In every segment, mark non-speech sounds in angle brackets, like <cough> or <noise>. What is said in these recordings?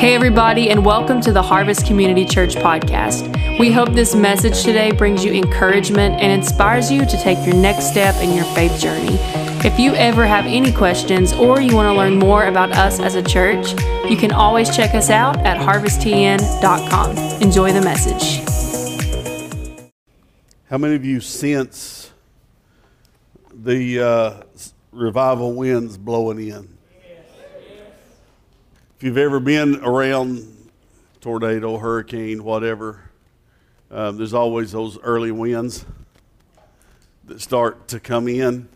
Hey, everybody, and welcome to the Harvest Community Church podcast. We hope this message today brings you encouragement and inspires you to take your next step in your faith journey. If you ever have any questions or you want to learn more about us as a church, you can always check us out at harvesttn.com. Enjoy the message. How many of you sense the uh, revival winds blowing in? If you've ever been around tornado, hurricane, whatever, um, there's always those early winds that start to come in,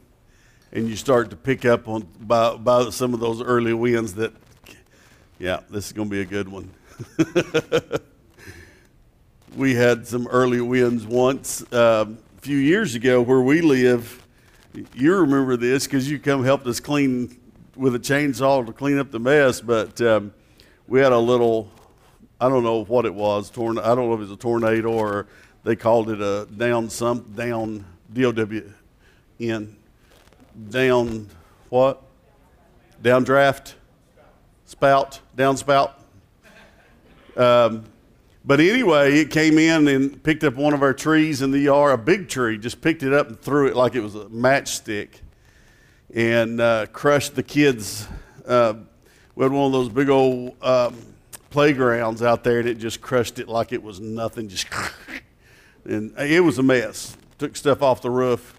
and you start to pick up on by, by some of those early winds that, yeah, this is going to be a good one. <laughs> we had some early winds once uh, a few years ago where we live. You remember this because you come helped us clean with a chainsaw to clean up the mess, but um, we had a little, I don't know what it was, torn, I don't know if it was a tornado or they called it a down some, down, D-O-W-N, down what? Downdraft? Spout? Downspout? Um, but anyway, it came in and picked up one of our trees in the yard, a big tree, just picked it up and threw it like it was a matchstick and uh, crushed the kids. Uh, we had one of those big old um, playgrounds out there, and it just crushed it like it was nothing. Just <laughs> and it was a mess. Took stuff off the roof,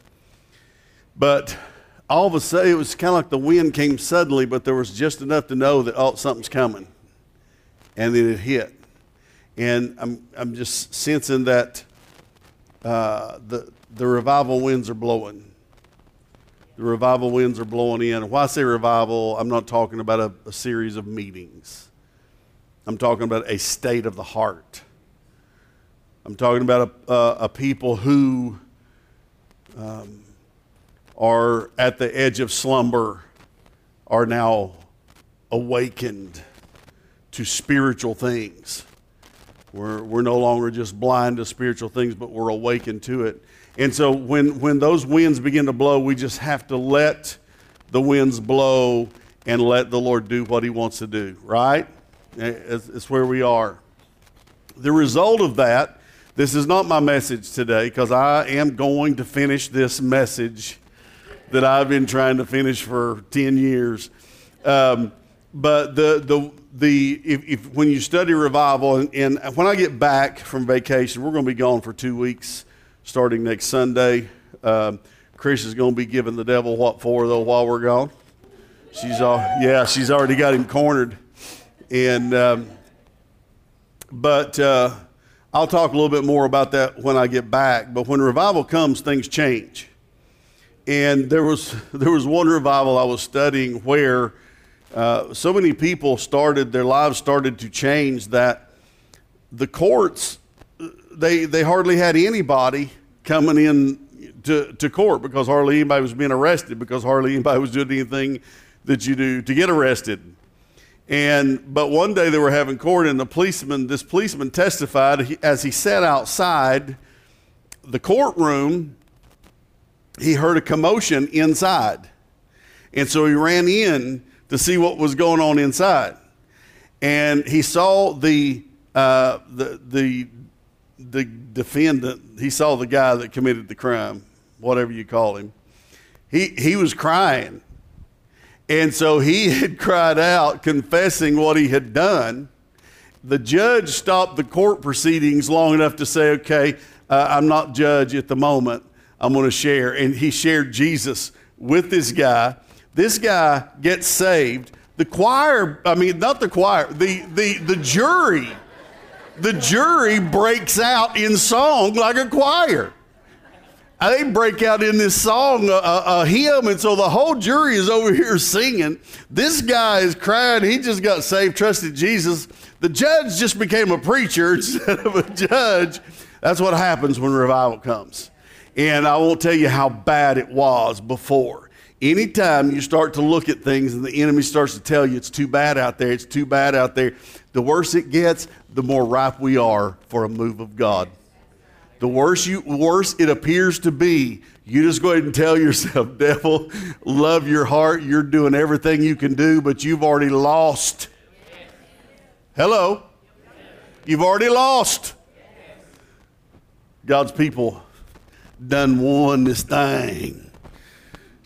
but all of a sudden it was kind of like the wind came suddenly, but there was just enough to know that oh something's coming, and then it hit, and I'm I'm just sensing that uh, the the revival winds are blowing the revival winds are blowing in. Why I say revival, I'm not talking about a, a series of meetings. I'm talking about a state of the heart. I'm talking about a, a, a people who um, are at the edge of slumber, are now awakened to spiritual things. We're, we're no longer just blind to spiritual things, but we're awakened to it. And so when, when those winds begin to blow, we just have to let the winds blow and let the Lord do what He wants to do, right? It's, where we are. The result of that, this is not my message today because I am going to finish this message that I've been trying to finish for 10 years. Um, but the, the, the, if, if, when you study revival, and, and when I get back from vacation, we're going to be gone for two weeks starting next Sunday. Um, Chris is going to be giving the devil what for though while we're gone. She's all yeah, she's already got him cornered, and um, but uh, I'll talk a little bit more about that when I get back. But when revival comes, things change, and there was <laughs> there was one revival I was studying where uh, so many people started their lives started to change that the courts they, they hardly had anybody coming in to, to court because hardly anybody was being arrested because hardly anybody was doing anything that you do to get arrested. And but one day they were having court, and the policeman, this policeman testified as he sat outside the courtroom. He heard a commotion inside, and so he ran in to see what was going on inside, and he saw the uh, the the the defendant, he saw the guy that committed the crime, whatever you call him. He, he was crying. And so he <laughs> had cried out, confessing what he had done. The judge stopped the court proceedings long enough to say, okay, uh, I'm not judge at the moment. I'm going to share. And he shared Jesus with this guy. This guy gets saved. The choir, I mean, not the choir, the, the, the jury the jury breaks out in song like a choir. They break out in this song, a, a, hymn, and so the whole jury is over here singing. This guy is crying. He just got saved, trusted Jesus. The judge just became a preacher <laughs> instead of a judge. That's what happens when revival comes. And I won't tell you how bad it was before. Anytime you start to look at things and the enemy starts to tell you it's too bad out there, it's too bad out there, the worse it gets, the more ripe we are for a move of God. The worse you worse it appears to be, you just go ahead and tell yourself, <laughs> devil, love your heart, you're doing everything you can do, but you've already lost. Hello? You've already lost. God's people done won this thing.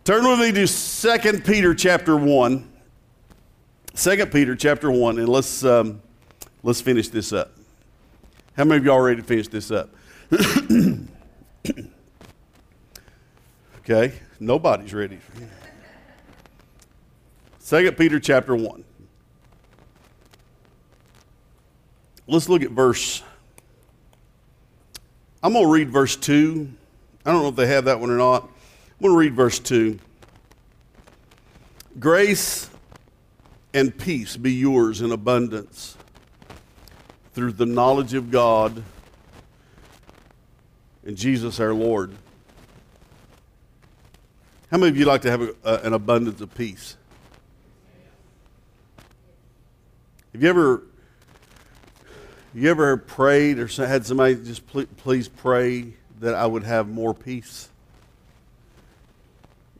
Turn with me to 2 Peter chapter 1. 2 Peter chapter 1, and let's, um, let's finish this up. How many of you already finished this up? <coughs> okay, nobody's ready. 2 Peter chapter 1. Let's look at verse. I'm going to read verse 2. I don't know if they have that one or not. I'm going to read verse 2. Grace and peace be yours in abundance through the knowledge of God and Jesus our Lord. How many of you like to have a, uh, an abundance of peace? Have you ever you ever prayed or had somebody just please pray that I would have more peace?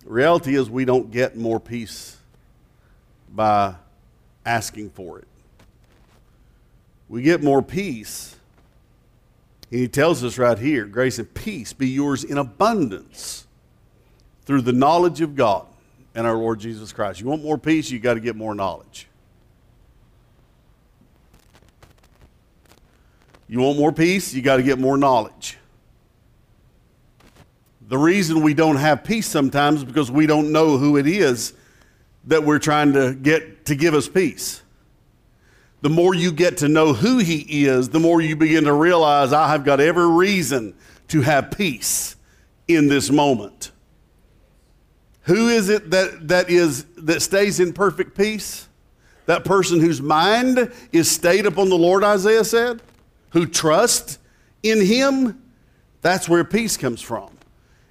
The reality is we don't get more peace by asking for it. We get more peace. And he tells us right here grace and peace be yours in abundance through the knowledge of God and our Lord Jesus Christ. You want more peace, you got to get more knowledge. You want more peace, you got to get more knowledge. The reason we don't have peace sometimes is because we don't know who it is that we're trying to get to give us peace. The more you get to know who He is, the more you begin to realize I have got every reason to have peace in this moment. Who is it that, that is that stays in perfect peace? That person whose mind is stayed upon the Lord, Isaiah said, who trusts in him. That's where peace comes from.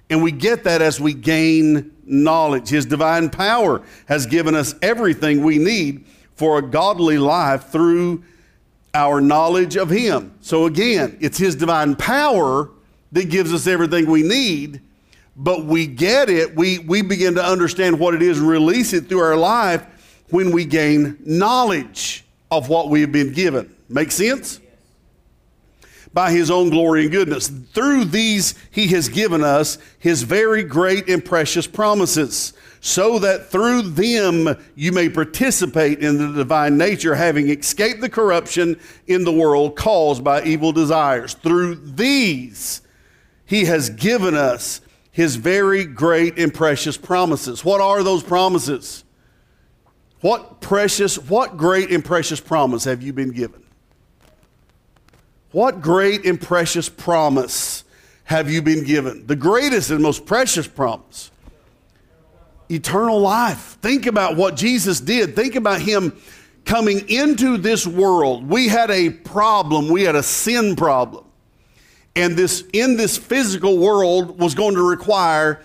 And we get that as we gain knowledge. His divine power has given us everything we need for a godly life through our knowledge of Him. So again, it's His divine power that gives us everything we need, but we get it, we, we begin to understand what it is and release it through our life when we gain knowledge of what we have been given. Make sense? By his own glory and goodness. Through these, he has given us his very great and precious promises, so that through them you may participate in the divine nature, having escaped the corruption in the world caused by evil desires. Through these, he has given us his very great and precious promises. What are those promises? What precious, what great and precious promise have you been given? What great and precious promise have you been given? The greatest and most precious promise eternal life. Think about what Jesus did. Think about him coming into this world. We had a problem, we had a sin problem. And this in this physical world was going to require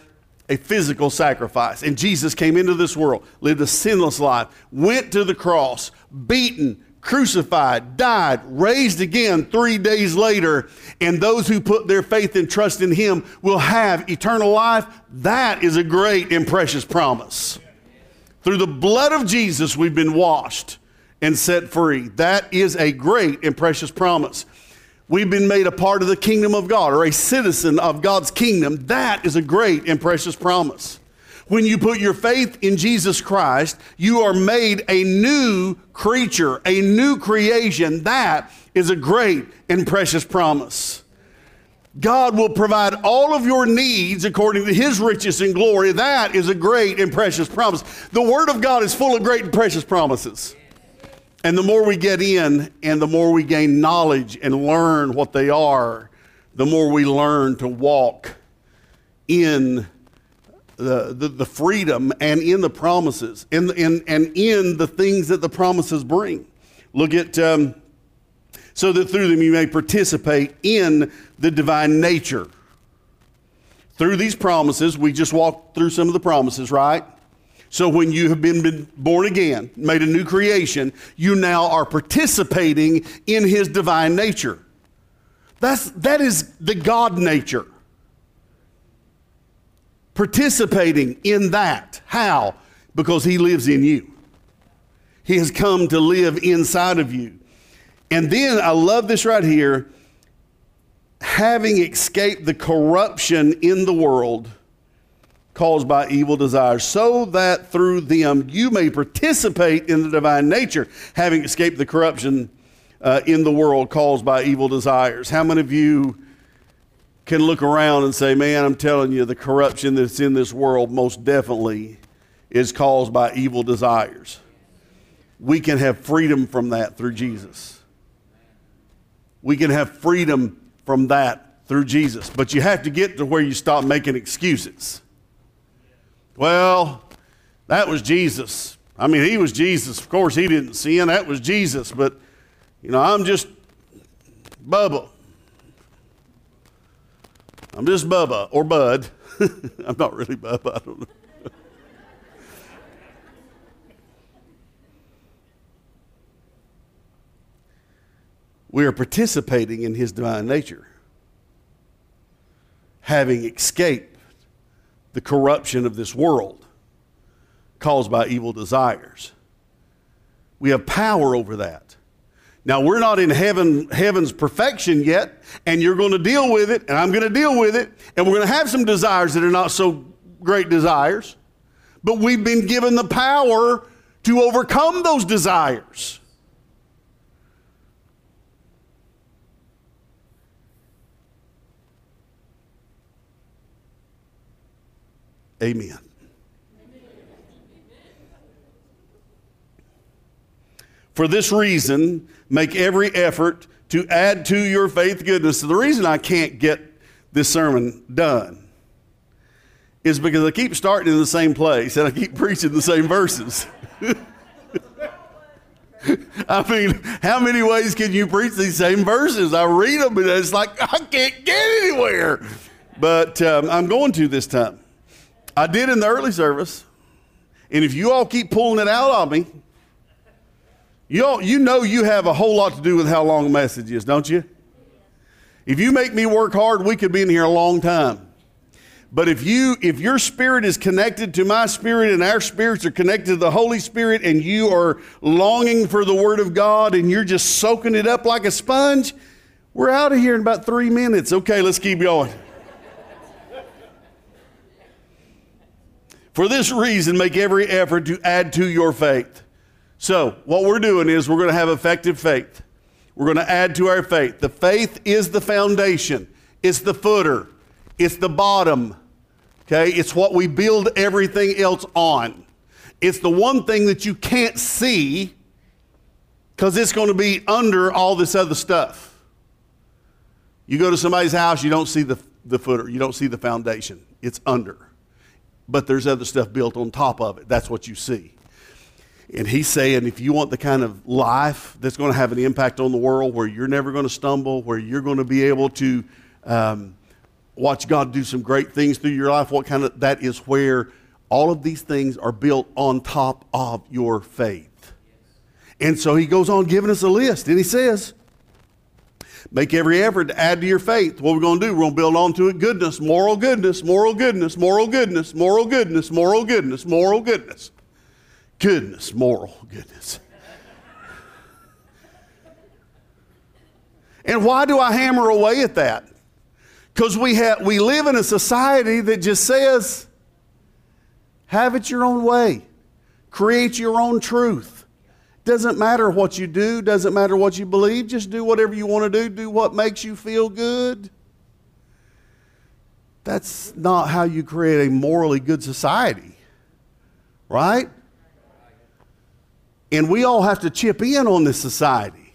a physical sacrifice. And Jesus came into this world, lived a sinless life, went to the cross, beaten, crucified, died, raised again three days later, and those who put their faith and trust in him will have eternal life. That is a great and precious promise. Through the blood of Jesus, we've been washed and set free. That is a great and precious promise. We've been made a part of the kingdom of God or a citizen of God's kingdom. That is a great and precious promise. When you put your faith in Jesus Christ, you are made a new creature, a new creation. That is a great and precious promise. God will provide all of your needs according to his riches and glory. That is a great and precious promise. The Word of God is full of great and precious promises. And the more we get in and the more we gain knowledge and learn what they are, the more we learn to walk in the, the, the, freedom and in the promises and, and, and in the things that the promises bring. Look at, um, so that through them you may participate in the divine nature. Through these promises, we just walked through some of the promises, right? So when you have been, been born again, made a new creation, you now are participating in his divine nature. That's, that is the God nature participating in that. How? Because He lives in you. He has come to live inside of you. And then I love this right here having escaped the corruption in the world caused by evil desires, so that through them you may participate in the divine nature, having escaped the corruption uh, in the world caused by evil desires. How many of you can look around and say, Man, I'm telling you, the corruption that's in this world most definitely is caused by evil desires? We can have freedom from that through Jesus. We can have freedom from that through Jesus. But you have to get to where you stop making excuses. Well, that was Jesus. I mean, he was Jesus. Of course, he didn't sin. That was Jesus. But, you know, I'm just Bubba. I'm just Bubba or Bud. <laughs> I'm not really Bubba. I don't know. we are participating in his divine nature, having escaped the corruption of this world caused by evil desires. We have power over that. Now we're not in heaven heaven's perfection yet, and you're going to deal with it, and I'm going to deal with it, and we're going to have some desires that are not so great desires. But we've been given the power to overcome those desires. Amen. For this reason, make every effort to add to your faith goodness. So the reason I can't get this sermon done is because I keep starting in the same place and I keep <laughs> preaching the same verses. <laughs> I mean, how many ways can you preach these same verses? I read them and it's like, I can't get anywhere. But um, I'm going to this time. I did in the early service. And if you all keep pulling it out on me, you, you know you have a whole lot to do with how long a message is, don't you? If you make me work hard, we could be in here a long time. But if you if your spirit is connected to my spirit and our spirits are connected to the Holy Spirit and you are longing for the word of God and you're just soaking it up like a sponge, we're out of here in about 3 minutes. Okay, let's keep going. For this reason, make every effort to add to your faith. So, what we're doing is we're going to have effective faith. We're going to add to our faith. The faith is the foundation, it's the footer, it's the bottom. Okay? It's what we build everything else on. It's the one thing that you can't see because it's going to be under all this other stuff. You go to somebody's house, you don't see the, the footer, you don't see the foundation. It's under but there's other stuff built on top of it. That's what you see. And he's saying if you want the kind of life that's going to have an impact on the world where you're never going to stumble, where you're going to be able to um, watch God do some great things through your life, what kind of that is where all of these things are built on top of your faith. And so he goes on giving us a list, and he says, Make every effort to add to your faith. What we're going to do, we're going to build onto it goodness, moral goodness, moral goodness, moral goodness, moral goodness, moral goodness, moral goodness. Goodness, moral goodness. And why do I hammer away at that? Because we, have, we live in a society that just says, have it your own way, create your own truth. Doesn't matter what you do, doesn't matter what you believe, just do whatever you want to do, do what makes you feel good. That's not how you create a morally good society, right? And we all have to chip in on this society.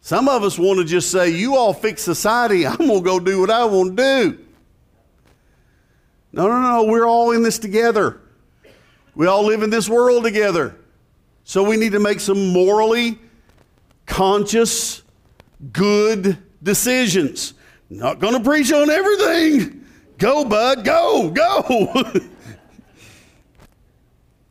Some of us want to just say, You all fix society, <laughs> I'm going to go do what I want to do. No, no, no, we're all in this together. We all live in this world together. So we need to make some morally conscious, good decisions. Not going to preach on everything. Go, bud, go, go. <laughs>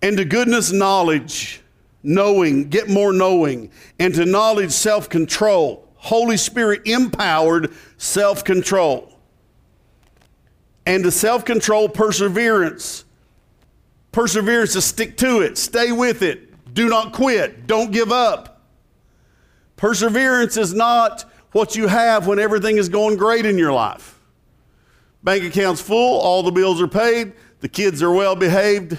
and to goodness, knowledge, knowing, get more knowing, and to knowledge, self control. Holy Spirit empowered self control. And to self control, perseverance. Perseverance to stick to it, stay with it, do not quit. Don't give up. Perseverance is not what you have when everything is going great in your life. Bank account's full, all the bills are paid, the kids are well behaved.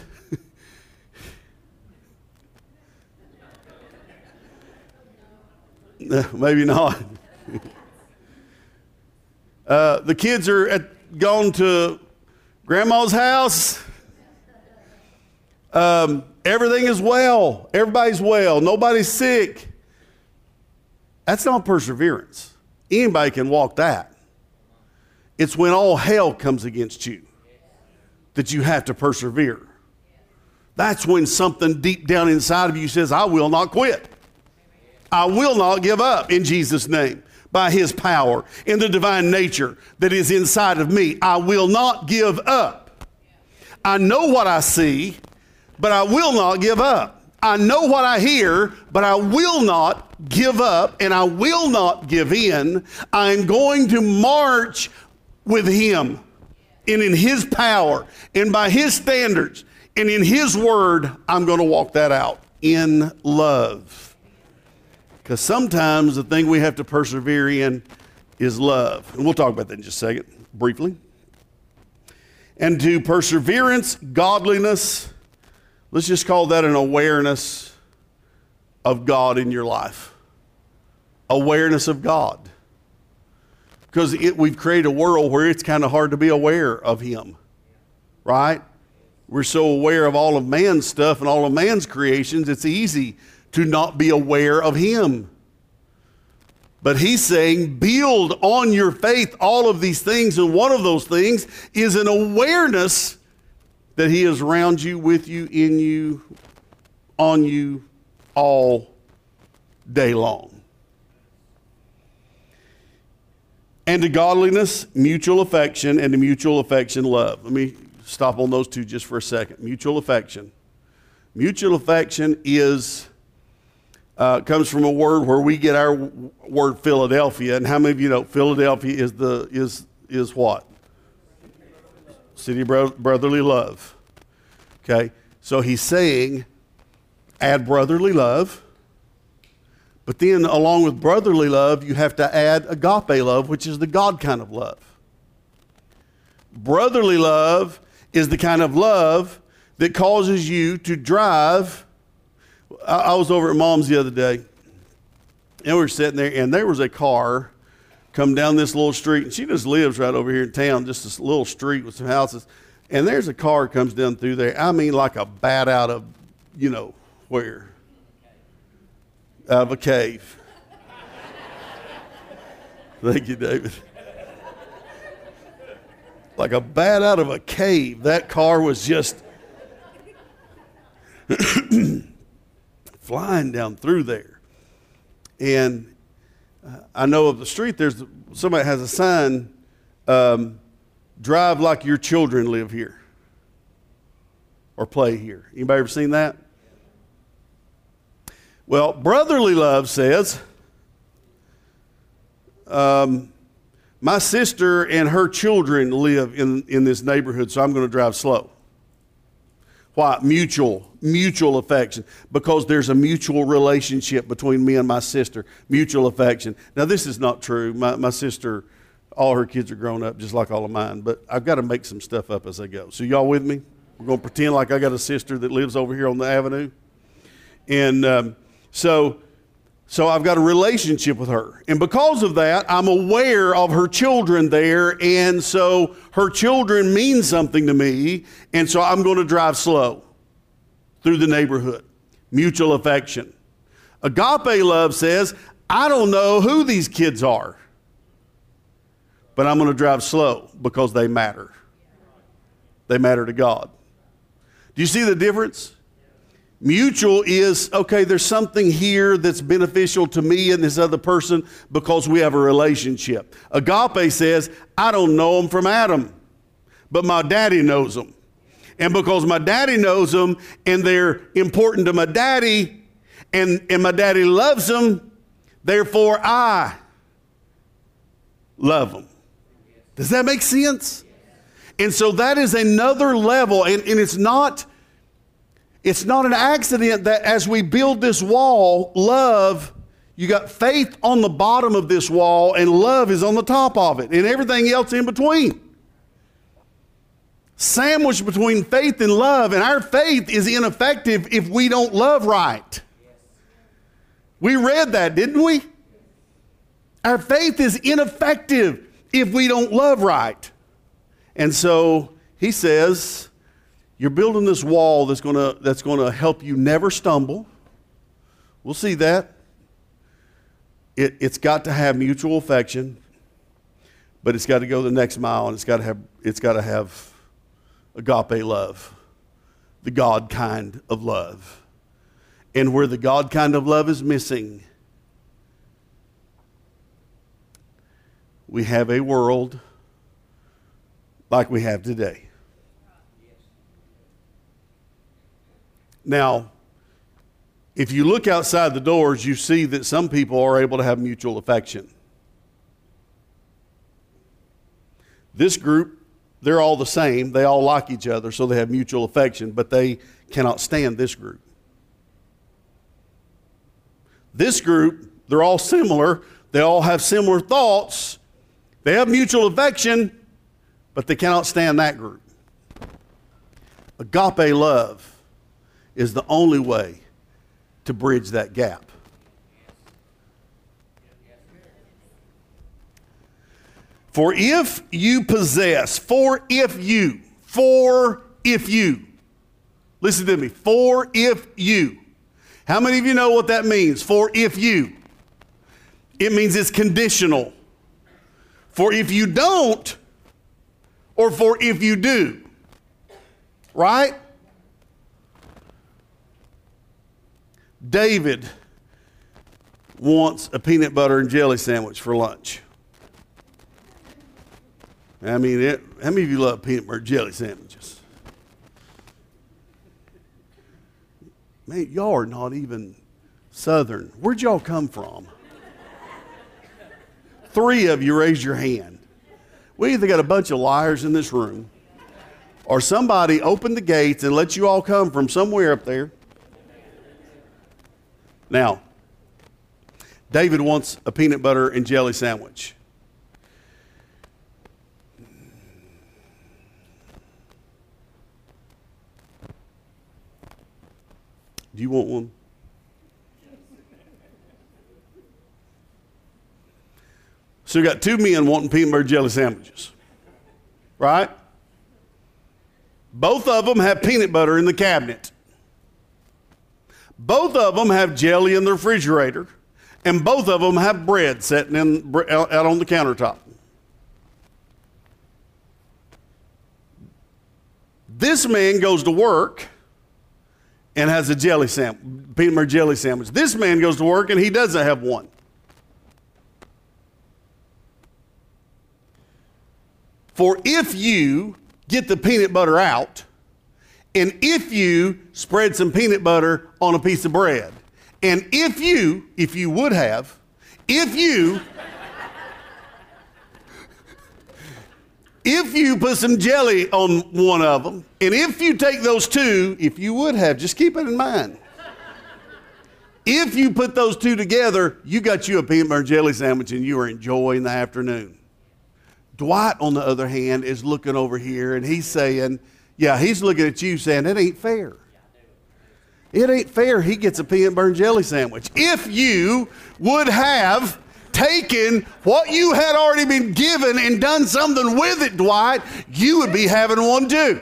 <laughs> Maybe not. <laughs> uh, the kids are at, gone to grandma's house. Um, everything is well. Everybody's well. Nobody's sick. That's not perseverance. Anybody can walk that. It's when all hell comes against you that you have to persevere. That's when something deep down inside of you says, I will not quit. I will not give up in Jesus' name by his power in the divine nature that is inside of me. I will not give up. I know what I see, but I will not give up. I know what I hear, but I will not give up and I will not give in. I'm going to march with Him and in His power and by His standards and in His word, I'm going to walk that out in love. Because sometimes the thing we have to persevere in is love. And we'll talk about that in just a second, briefly. And to perseverance, godliness, let's just call that an awareness of God in your life awareness of God. Because we've created a world where it's kind of hard to be aware of Him, right? We're so aware of all of man's stuff and all of man's creations, it's easy to not be aware of Him. But he's saying, build on your faith all of these things, and one of those things is an awareness that He is around you, with you, in you, on you, all day long. and to godliness, mutual affection, and to mutual affection, love. Let me stop on those two just for a second. Mutual affection. Mutual affection is uh, comes from a word where we get our word Philadelphia, and how many of you know Philadelphia is the is is what? City of brotherly love. Okay, so he's saying, add brotherly love but then, along with brotherly love, you have to add agape love, which is the God kind of love. Brotherly love is the kind of love that causes you to drive. I, was over at mom's the other day, and we were sitting there, and there was a car come down this little street, and she just lives right over here in town, just this little street with some houses. And there's a car comes down through there. I mean, like a bat out of, you know, where? out of a cave. <laughs> Thank you, David. Like a bat out of a cave. That car was just <clears throat> flying down through there. And uh, I know of the street, there's somebody has a sign um, drive like your children live here or play here. Anybody ever seen that? Well, brotherly love says, um, my sister and her children live in, in this neighborhood, so I'm going to drive slow. Why? Mutual, mutual affection. Because there's a mutual relationship between me and my sister. Mutual affection. Now, this is not true. My, my sister, all her kids are grown up, just like all of mine, but I've got to make some stuff up as I go. So, y'all with me? We're going to pretend like I got a sister that lives over here on the avenue. And um, so, so I've got a relationship with her. And because of that, I'm aware of her children there. And so her children mean something to me. And so I'm going to drive slow through the neighborhood. Mutual affection. Agape love says, I don't know who these kids are, but I'm going to drive slow because they matter. They matter to God. Do you see the difference? Mutual is, okay, there's something here that's beneficial to me and this other person because we have a relationship. Agape says, I don't know them from Adam, but my daddy knows them. And because my daddy knows them and they're important to my daddy and, and my daddy loves them, therefore I love them. Does that make sense? And so that is another level, and, and it's not it's not an accident that as we build this wall, love You got faith on the bottom of this wall, and love is on the top of it, and everything else in between. Sandwiched between faith and love, and our faith is ineffective if we don't love right. We read that, didn't we? Our faith is ineffective if we don't love right. And so he says, You're building this wall that's going that's to help you never stumble. We'll see that. It, it's got to have mutual affection, but it's got to go the next mile and it's got to have, it's got to have agape love, the God kind of love. And where the God kind of love is missing, we have a world like we have today. Now, if you look outside the doors, you see that some people are able to have mutual affection. This group, they're all the same. They all like each other, so they have mutual affection, but they cannot stand this group. This group, they're all similar. They all have similar thoughts. They have mutual affection, but they cannot stand that group. Agape love is the only way to bridge that gap. For if you possess, for if you, for if you, listen to me, for if you. How many of you know what that means? For if you. It means it's conditional. For if you don't, or for if you do. Right? David wants a peanut butter and jelly sandwich for lunch. I mean, it, how many of you love peanut butter and jelly sandwiches? Man, y'all are not even Southern. Where'd y'all come from? Three of you raise your hand. We either got a bunch of liars in this room, or somebody opened the gates and let you all come from somewhere up there. Now, David wants a peanut butter and jelly sandwich. Do you want one? So we got two men wanting peanut butter jelly sandwiches, right? Both of them have peanut butter in the cabinet. Both of them have jelly in the refrigerator, and both of them have bread sitting in, out on the countertop. This man goes to work and has a jelly sandwich, peanut butter jelly sandwich. This man goes to work and he doesn't have one. For if you get the peanut butter out, and if you spread some peanut butter on a piece of bread, and if you, if you would have, if you, if you put some jelly on one of them, and if you take those two, if you would have, just keep it in mind. If you put those two together, you got you a peanut butter jelly sandwich and you are enjoying the afternoon. Dwight, on the other hand, is looking over here and he's saying, yeah, he's looking at you saying, it ain't fair. It ain't fair he gets a peanut butter and jelly sandwich. If you would have taken what you had already been given and done something with it, Dwight, you would be having one too.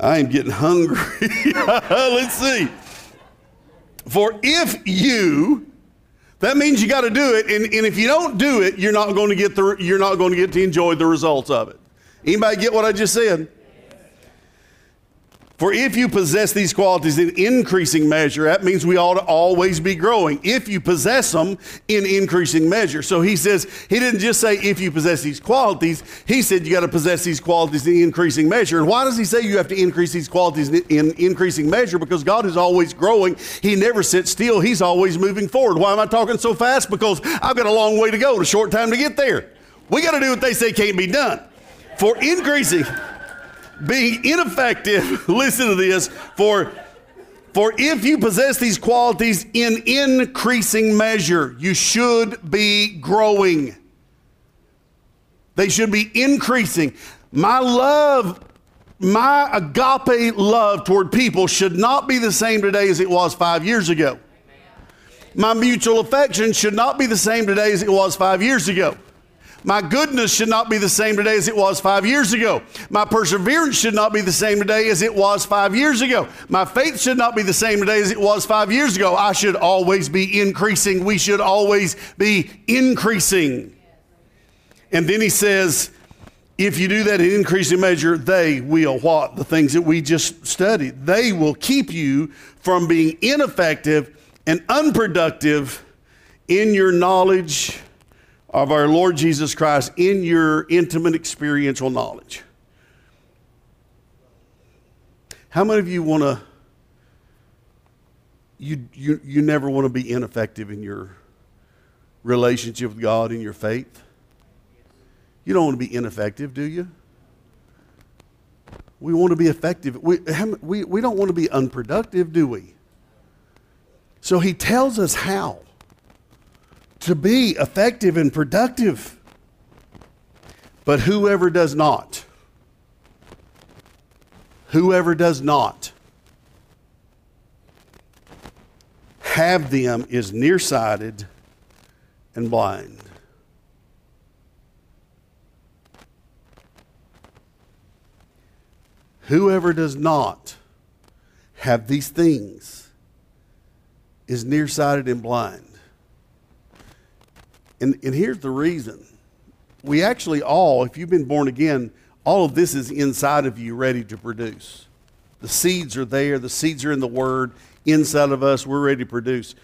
I am getting hungry. <laughs> Let's see. For if you that means you got to do it, and, and if you don't do it, you're not going to get the you're not going to get to enjoy the results of it. Anybody get what I just said? For if you possess these qualities in increasing measure, that means we ought to always be growing. If you possess them in increasing measure. So he says, he didn't just say if you possess these qualities, he said you got to possess these qualities in increasing measure. And why does he say you have to increase these qualities in increasing measure? Because God is always growing. He never sits still, he's always moving forward. Why am I talking so fast? Because I've got a long way to go, and a short time to get there. We got to do what they say can't be done. For increasing being ineffective, <laughs> listen to this, for for if you possess these qualities in increasing measure, you should be growing. They should be increasing. My love, my agape love toward people should not be the same today as it was five years ago. My mutual affection should not be the same today as it was five years ago. My goodness should not be the same today as it was five years ago. My perseverance should not be the same today as it was five years ago. My faith should not be the same today as it was five years ago. I should always be increasing. We should always be increasing. And then he says, if you do that in increasing measure, they will what? The things that we just studied. They will keep you from being ineffective and unproductive in your knowledge of our Lord Jesus Christ in your intimate experiential knowledge. How many of you want to, you, you, you never want to be ineffective in your relationship with God, in your faith? You don't want to be ineffective, do you? We want to be effective. We, we, we don't want to be unproductive, do we? So he tells us how to be effective and productive. But whoever does not, whoever does not have them is nearsighted and blind. Whoever does not have these things is nearsighted and blind. And, and here's the reason. We actually all, if you've been born again, all of this is inside of you ready to produce. The seeds are there, the seeds are in the Word, inside of us, we're ready to produce.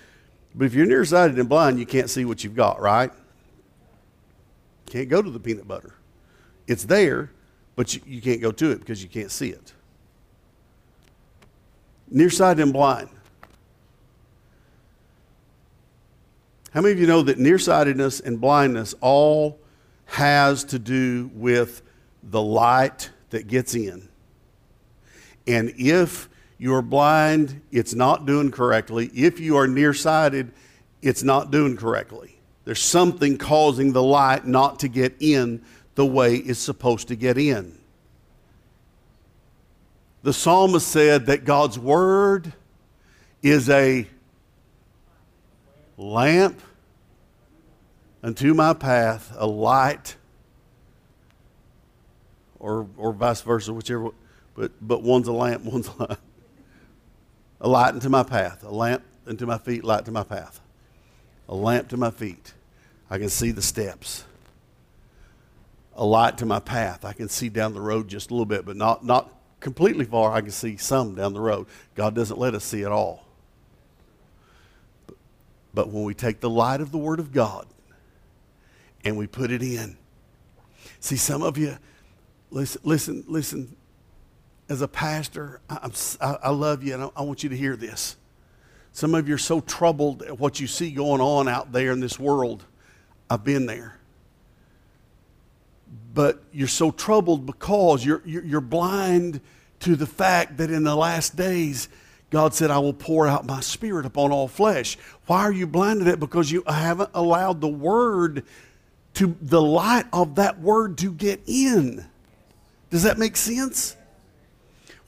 But if you're nearsighted and blind, you can't see what you've got, right? Can't go to the peanut butter. It's there, but you, you can't go to it because you can't see it. Nearsighted and blind. How many of you know that nearsightedness and blindness all has to do with the light that gets in? And if you're blind, it's not doing correctly. If you are nearsighted, it's not doing correctly. There's something causing the light not to get in the way it's supposed to get in. The psalmist said that God's word is a lamp unto my path, a light, or, or vice versa, whichever, but, but one's a lamp, <laughs> one's a light. A light unto my path, a lamp unto my feet, light to my path. A lamp to my feet. I can see the steps. A light to my path. I can see down the road just a little bit, but not, not completely far. I can see some down the road. God doesn't let us see it all. But when we take the light of the Word of God and we put it in, see, some of you, listen, listen, listen. As a pastor, I, I love you and I, I want you to hear this. Some of you are so troubled at what you see going on out there in this world. I've been there. But you're so troubled because you're, you're, you're blind to the fact that in the last days, God said, I will pour out my spirit upon all flesh. Why are you blinded at? Because you haven't allowed the word to, the light of that word to get in. Does that make sense?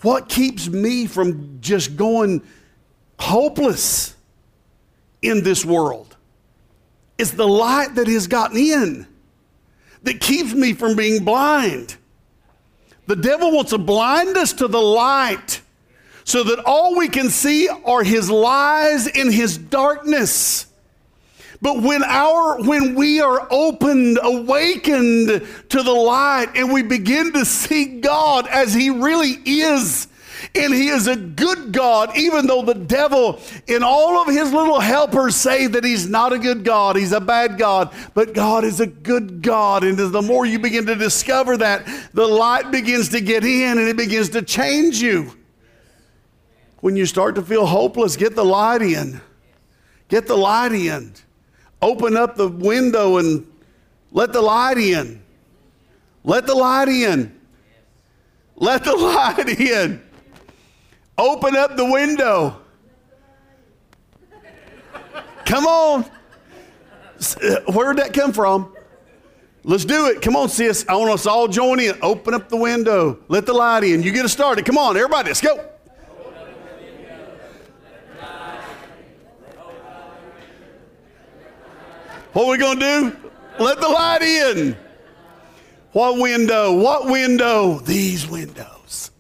What keeps me from just going hopeless in this world is the light that has gotten in that keeps me from being blind. The devil wants to blind us to the light so that all we can see are his lies in his darkness. But when our when we are opened, awakened to the light and we begin to see God as he really is, and he is a good God, even though the devil and all of his little helpers say that he's not a good God, he's a bad God. But God is a good God. And the more you begin to discover that, the light begins to get in and it begins to change you. When you start to feel hopeless, get the light in. Get the light in. Open up the window and let the light in. Let the light in. Let the <laughs> light in. Open up the window. Come on. Uh, where did that come from? Let's do it. Come on, sis. I want us all join in. Open up the window. Let the light in. You get us started. Come on, everybody. Let's go. What are we going to do? Let the light in. What window? What window? These windows.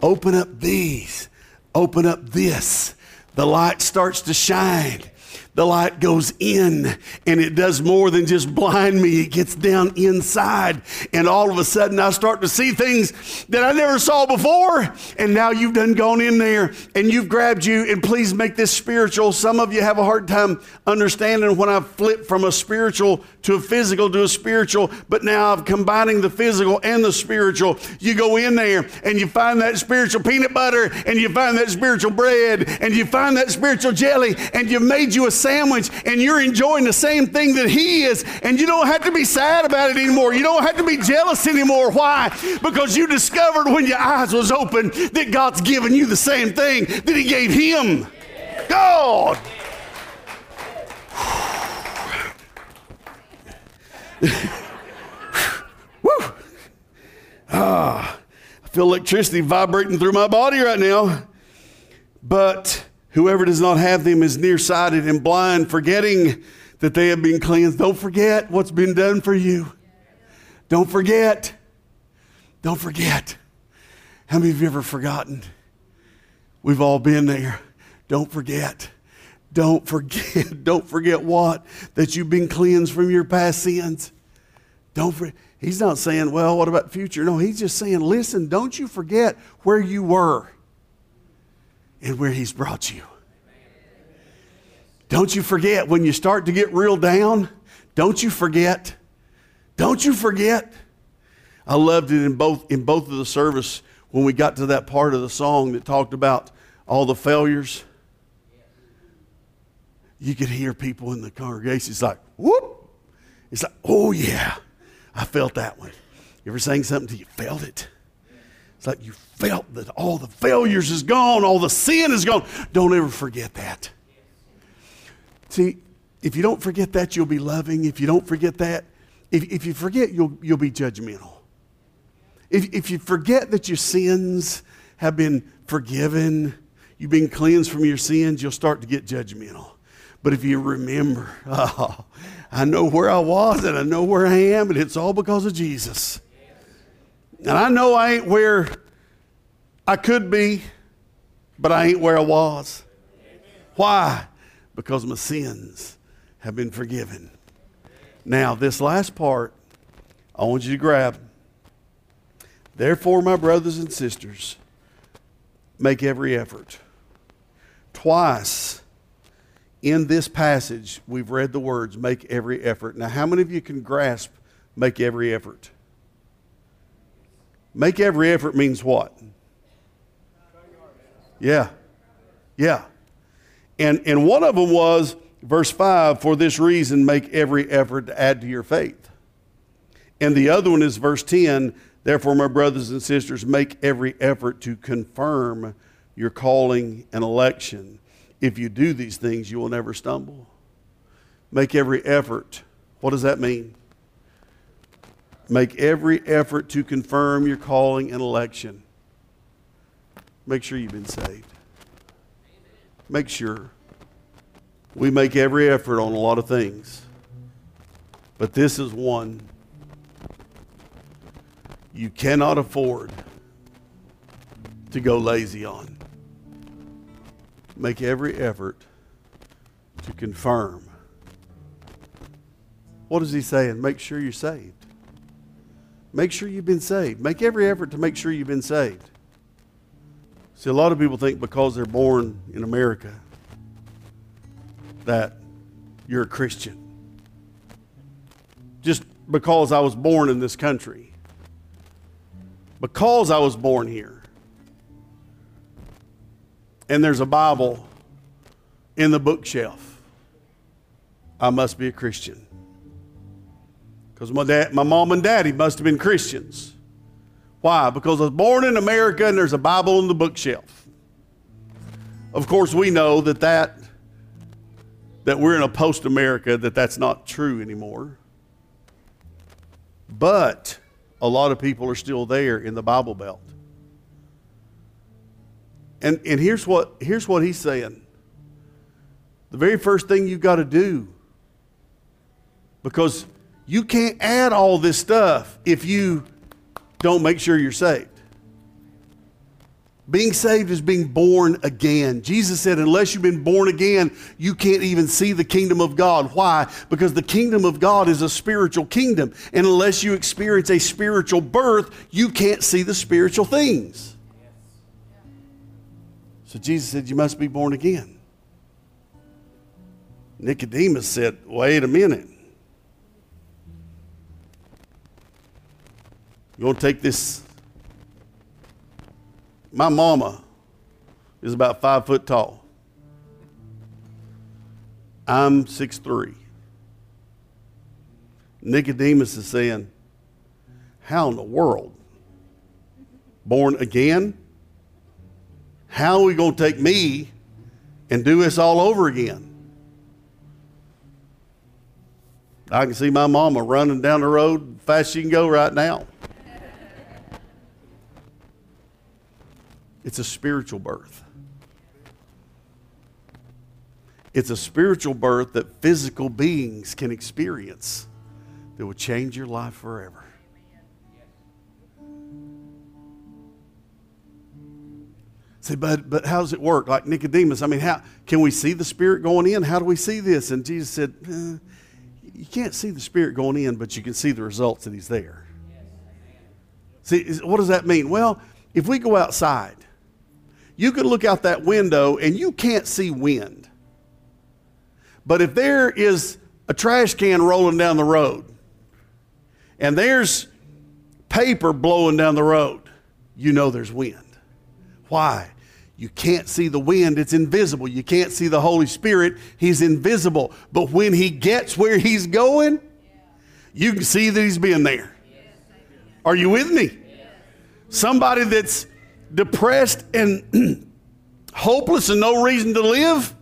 Open up these. Open up this. The light starts to shine the light goes in and it does more than just blind me. It gets down inside. And all of a sudden, I start to see things that I never saw before. And now you've done gone in there and you've grabbed you. And please make this spiritual. Some of you have a hard time understanding when I flip from a spiritual to a physical to a spiritual, but now I'm combining the physical and the spiritual. You go in there and you find that spiritual peanut butter and you find that spiritual bread and you find that spiritual jelly and you've made you a sandwich and you're enjoying the same thing that he is. And you don't have to be sad about it anymore. You don't have to be jealous anymore. Why? Because you discovered when your eyes was open that God's given you the same thing that he gave him. God. <sighs> Woo. Ah, I feel electricity vibrating through my body right now. But Whoever does not have them is nearsighted and blind, forgetting that they have been cleansed. Don't forget what's been done for you. Don't forget. Don't forget. How many of you ever forgotten? We've all been there. Don't forget. Don't forget. <laughs> Don't forget what? That you've been cleansed from your past sins. Don't forget. He's not saying, well, what about future? No, he's just saying, listen, don't you forget where you were and where He's brought you. Don't you forget when you start to get real down, don't you forget. Don't you forget. I loved it in both in both of the service when we got to that part of the song that talked about all the failures. You could hear people in the congregation. It's like, whoop. It's like, oh yeah, I felt that one. You ever sang something till you felt it? It's like you felt that all the failures is gone, all the sin is gone. Don't ever forget that. See, if you don't forget that, you'll be loving. If you don't forget that, if, if you forget, you'll, you'll be judgmental. If, if you forget that your sins have been forgiven, you've been cleansed from your sins, you'll start to get judgmental. But if you remember, <laughs> oh, I know where I was and I know where I am, and it's all because of Jesus. And I know I ain't where I could be, but I ain't where I was. Why? Because my sins have been forgiven. Now, this last part, I want you to grab. Therefore, my brothers and sisters, make every effort. Twice in this passage, we've read the words, make every effort. Now, how many of you can grasp make every effort? Make every effort means what? Yeah. Yeah. And, and one of them was, verse 5, for this reason, make every effort to add to your faith. And the other one is verse 10, therefore, my brothers and sisters, make every effort to confirm your calling and election. If you do these things, you will never stumble. Make every effort. What does that mean? Make every effort to confirm your calling and election. Make sure you've been saved. Make sure. We make every effort on a lot of things. But this is one you cannot afford to go lazy on. Make every effort to confirm. What is he saying? Make sure you're saved. Make sure you've been saved. Make every effort to make sure you've been saved. See, a lot of people think because they're born in America that you're a Christian. Just because I was born in this country. Because I was born here. And there's a Bible in the bookshelf. I must be a Christian. Because my, dad, my mom and daddy must have been Christians. Why? Because I was born in America and there's a Bible on the bookshelf. Of course, we know that that, that we're in a post America, that that's not true anymore. But a lot of people are still there in the Bible Belt. And, and here's, what, here's what he's saying the very first thing you've got to do, because you can't add all this stuff if you don't make sure you're saved. Being saved is being born again. Jesus said, unless you've been born again, you can't even see the kingdom of God. Why? Because the kingdom of God is a spiritual kingdom. And unless you experience a spiritual birth, you can't see the spiritual things. So Jesus said, You must be born again. Nicodemus said, Wait a minute. You want to take this my mama is about five foot tall. I'm six three. Nicodemus is saying, How in the world? Born again? How are we going to take me and do this all over again? I can see my mama running down the road fast she can go right now. It's a spiritual birth. It's a spiritual birth that physical beings can experience that will change your life forever. Say, but but how does it work? Like Nicodemus, I mean, how can we see the Spirit going in? How do we see this? And Jesus said, eh, you can't see the Spirit going in, but you can see the results that He's there. See, what does that mean? Well, if we go outside you can look out that window and you can't see wind. But if there is a trash can rolling down the road and there's paper blowing down the road, you know there's wind. Why? You can't see the wind, it's invisible. You can't see the Holy Spirit, He's invisible. But when He gets where He's going, you can see that He's been there. Are you with me? Somebody that's depressed and <clears throat> hopeless and no reason to live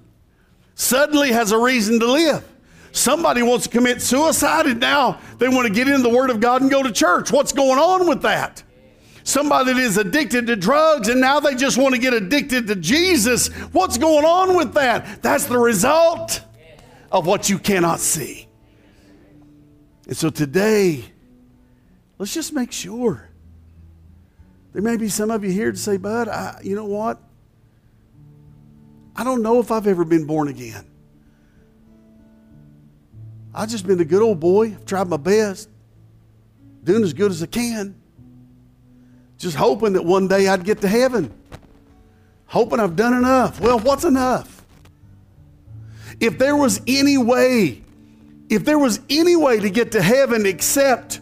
suddenly has a reason to live. Somebody wants to commit suicide and now they want to get into the Word of God and go to church. What's going on with that? Somebody that is addicted to drugs and now they just want to get addicted to Jesus. What's going on with that? That's the result of what you cannot see. And so today, let's just make sure there may be some of you here to say, Bud, I, you know what? I don't know if I've ever been born again. I've just been a good old boy. I've tried my best, doing as good as I can. Just hoping that one day I'd get to heaven. Hoping I've done enough. Well, what's enough? If there was any way, if there was any way to get to heaven except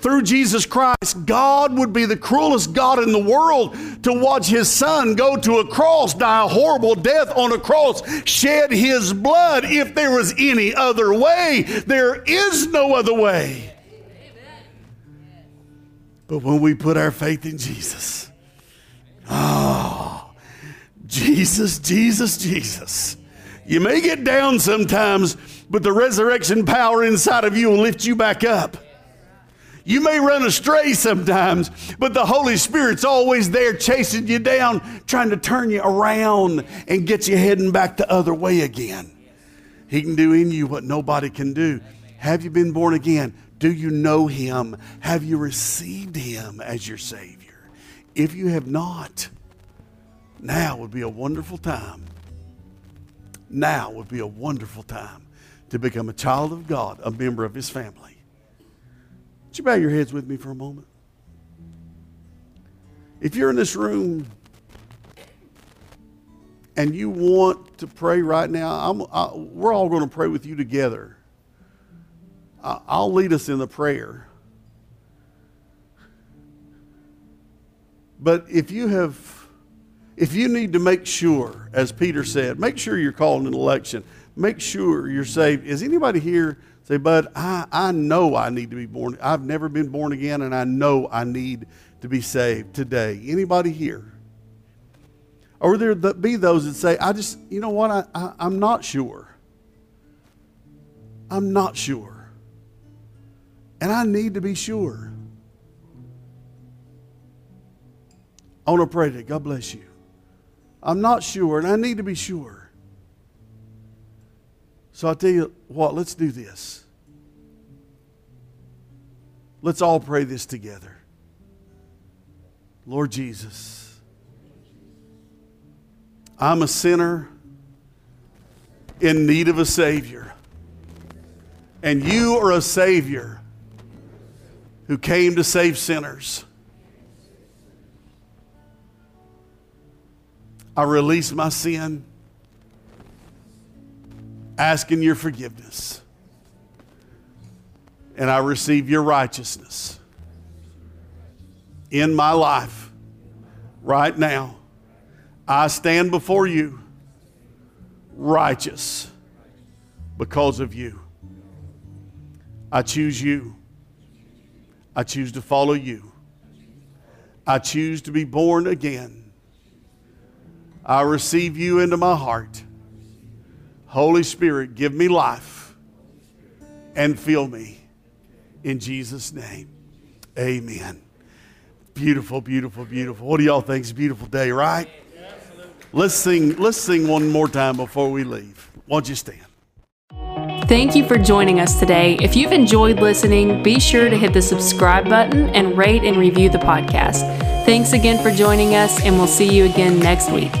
through Jesus Christ, God would be the cruelest God in the world to watch his son go to a cross, die a horrible death on a cross, shed his blood if there was any other way. There is no other way. But when we put our faith in Jesus, oh, Jesus, Jesus, Jesus. You may get down sometimes, but the resurrection power inside of you will lift you back up. You may run astray sometimes, but the Holy Spirit's always there chasing you down, trying to turn you around and get you heading back the other way again. He can do in you what nobody can do. Have you been born again? Do you know Him? Have you received Him as your Savior? If you have not, now would be a wonderful time. Now would be a wonderful time to become a child of God, a member of His family. You bow your heads with me for a moment? If you're in this room and you want to pray right now, I, we're all going to pray with you together. I, I'll lead us in the prayer. But if you have, if you need to make sure, as Peter said, make sure you're calling an election. Make sure you're saved. Is anybody here Say, Bud, I, I know I need to be born. I've never been born again, and I know I need to be saved today? Anybody here? Or there be those that say, I just, you know what, I, I, I'm not sure. I'm not sure. And I need to be sure. I want to pray today. God bless you. I'm not sure, and I need to be sure. So I'll tell you what, let's do this. Let's all pray this together. Lord Jesus, I'm a sinner in need of a Savior. And you are a Savior who came to save sinners. I release my sin, asking your forgiveness. And I receive your righteousness in my life right now. I stand before you righteous because of you. I choose you. I choose to follow you. I choose to be born again. I receive you into my heart. Holy Spirit, give me life and fill me. In Jesus' name, amen. Beautiful, beautiful, beautiful. What do y'all think? It's a beautiful day, right? Let's sing, let's sing one more time before we leave. Won't you stand? Thank you for joining us today. If you've enjoyed listening, be sure to hit the subscribe button and rate and review the podcast. Thanks again for joining us, and we'll see you again next week.